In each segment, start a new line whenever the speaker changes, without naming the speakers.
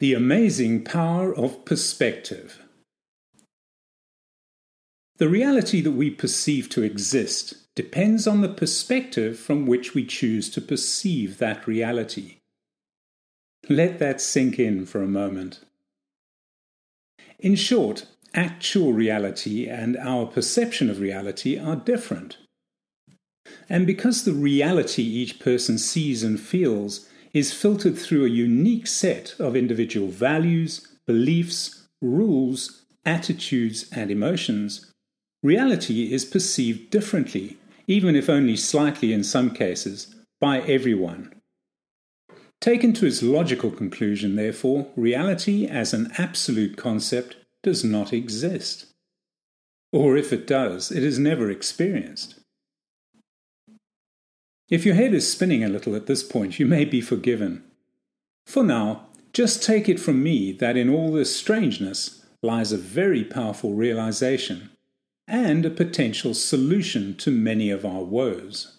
The amazing power of perspective. The reality that we perceive to exist depends on the perspective from which we choose to perceive that reality. Let that sink in for a moment. In short, actual reality and our perception of reality are different. And because the reality each person sees and feels is filtered through a unique set of individual values, beliefs, rules, attitudes, and emotions, reality is perceived differently, even if only slightly in some cases, by everyone. Taken to its logical conclusion, therefore, reality as an absolute concept does not exist. Or if it does, it is never experienced. If your head is spinning a little at this point, you may be forgiven. For now, just take it from me that in all this strangeness lies a very powerful realization and a potential solution to many of our woes.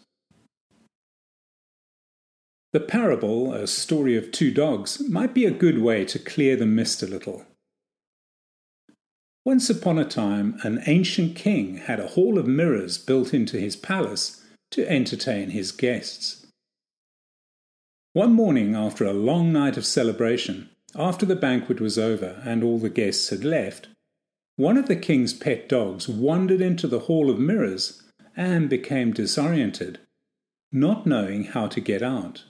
The parable, a story of two dogs, might be a good way to clear the mist a little. Once upon a time, an ancient king had a hall of mirrors built into his palace to entertain his guests. One morning, after a long night of celebration, after the banquet was over and all the guests had left, one of the king's pet dogs wandered into the Hall of Mirrors and became disoriented, not knowing how to get out.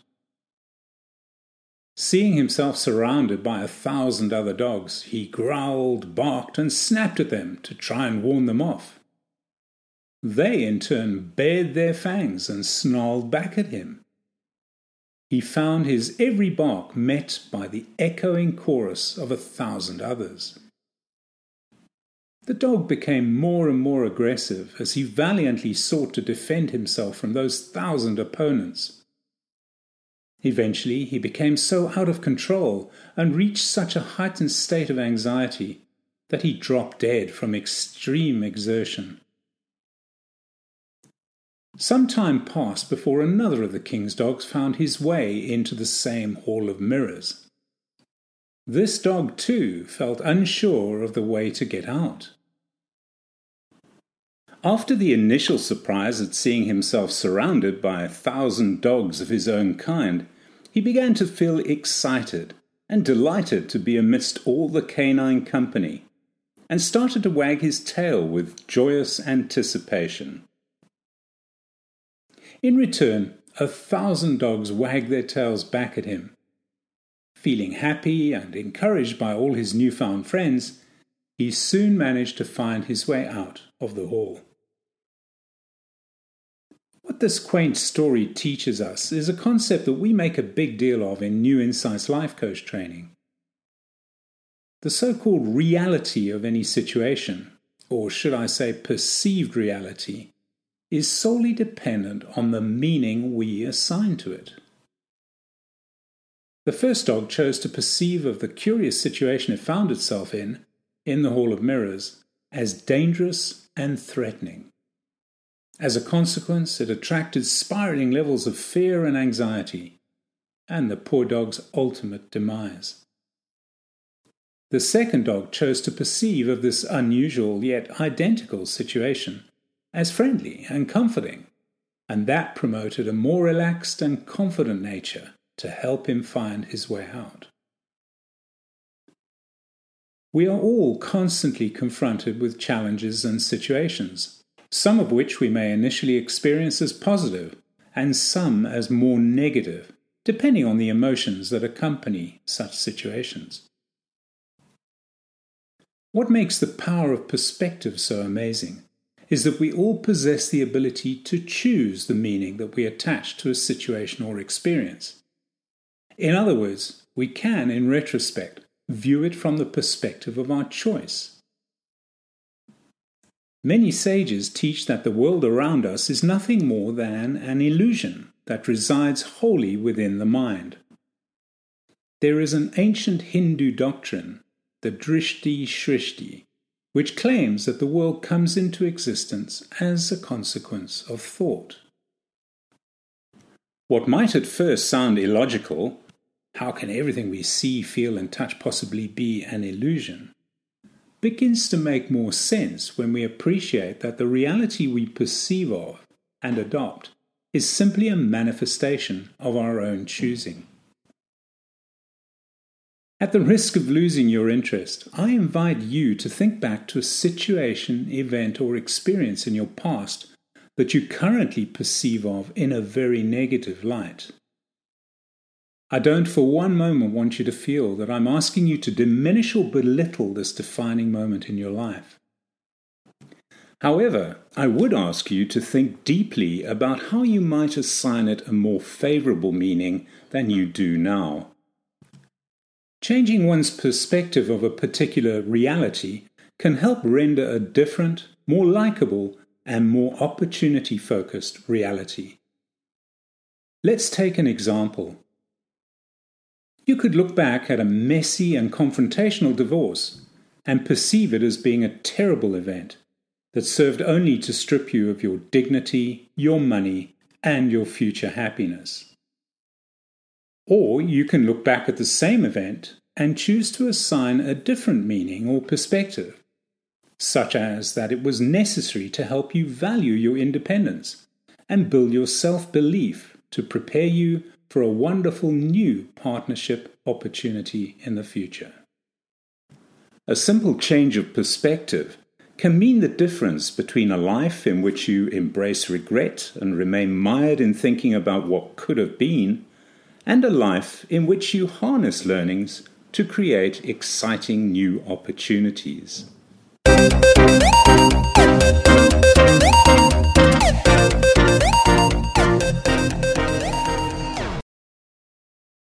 Seeing himself surrounded by a thousand other dogs, he growled, barked, and snapped at them to try and warn them off. They in turn bared their fangs and snarled back at him. He found his every bark met by the echoing chorus of a thousand others. The dog became more and more aggressive as he valiantly sought to defend himself from those thousand opponents. Eventually, he became so out of control and reached such a heightened state of anxiety that he dropped dead from extreme exertion. Some time passed before another of the king's dogs found his way into the same hall of mirrors. This dog, too, felt unsure of the way to get out. After the initial surprise at seeing himself surrounded by a thousand dogs of his own kind, he began to feel excited and delighted to be amidst all the canine company, and started to wag his tail with joyous anticipation. In return, a thousand dogs wagged their tails back at him. Feeling happy and encouraged by all his newfound friends, he soon managed to find his way out of the hall. What this quaint story teaches us is a concept that we make a big deal of in New Insights Life Coach training. The so called reality of any situation, or should I say perceived reality, is solely dependent on the meaning we assign to it. The first dog chose to perceive of the curious situation it found itself in, in the Hall of Mirrors, as dangerous and threatening. As a consequence, it attracted spiraling levels of fear and anxiety, and the poor dog's ultimate demise. The second dog chose to perceive of this unusual yet identical situation as friendly and comforting, and that promoted a more relaxed and confident nature to help him find his way out. We are all constantly confronted with challenges and situations, some of which we may initially experience as positive and some as more negative, depending on the emotions that accompany such situations. What makes the power of perspective so amazing is that we all possess the ability to choose the meaning that we attach to a situation or experience. In other words, we can, in retrospect, view it from the perspective of our choice. Many sages teach that the world around us is nothing more than an illusion that resides wholly within the mind. There is an ancient Hindu doctrine, the Drishti Shrishti, which claims that the world comes into existence as a consequence of thought. What might at first sound illogical how can everything we see, feel, and touch possibly be an illusion? begins to make more sense when we appreciate that the reality we perceive of and adopt is simply a manifestation of our own choosing. At the risk of losing your interest, I invite you to think back to a situation, event, or experience in your past that you currently perceive of in a very negative light. I don't for one moment want you to feel that I'm asking you to diminish or belittle this defining moment in your life. However, I would ask you to think deeply about how you might assign it a more favorable meaning than you do now. Changing one's perspective of a particular reality can help render a different, more likable, and more opportunity focused reality. Let's take an example. You could look back at a messy and confrontational divorce and perceive it as being a terrible event that served only to strip you of your dignity, your money, and your future happiness. Or you can look back at the same event and choose to assign a different meaning or perspective, such as that it was necessary to help you value your independence and build your self belief to prepare you for a wonderful new partnership opportunity in the future. A simple change of perspective can mean the difference between a life in which you embrace regret and remain mired in thinking about what could have been, and a life in which you harness learnings to create exciting new opportunities.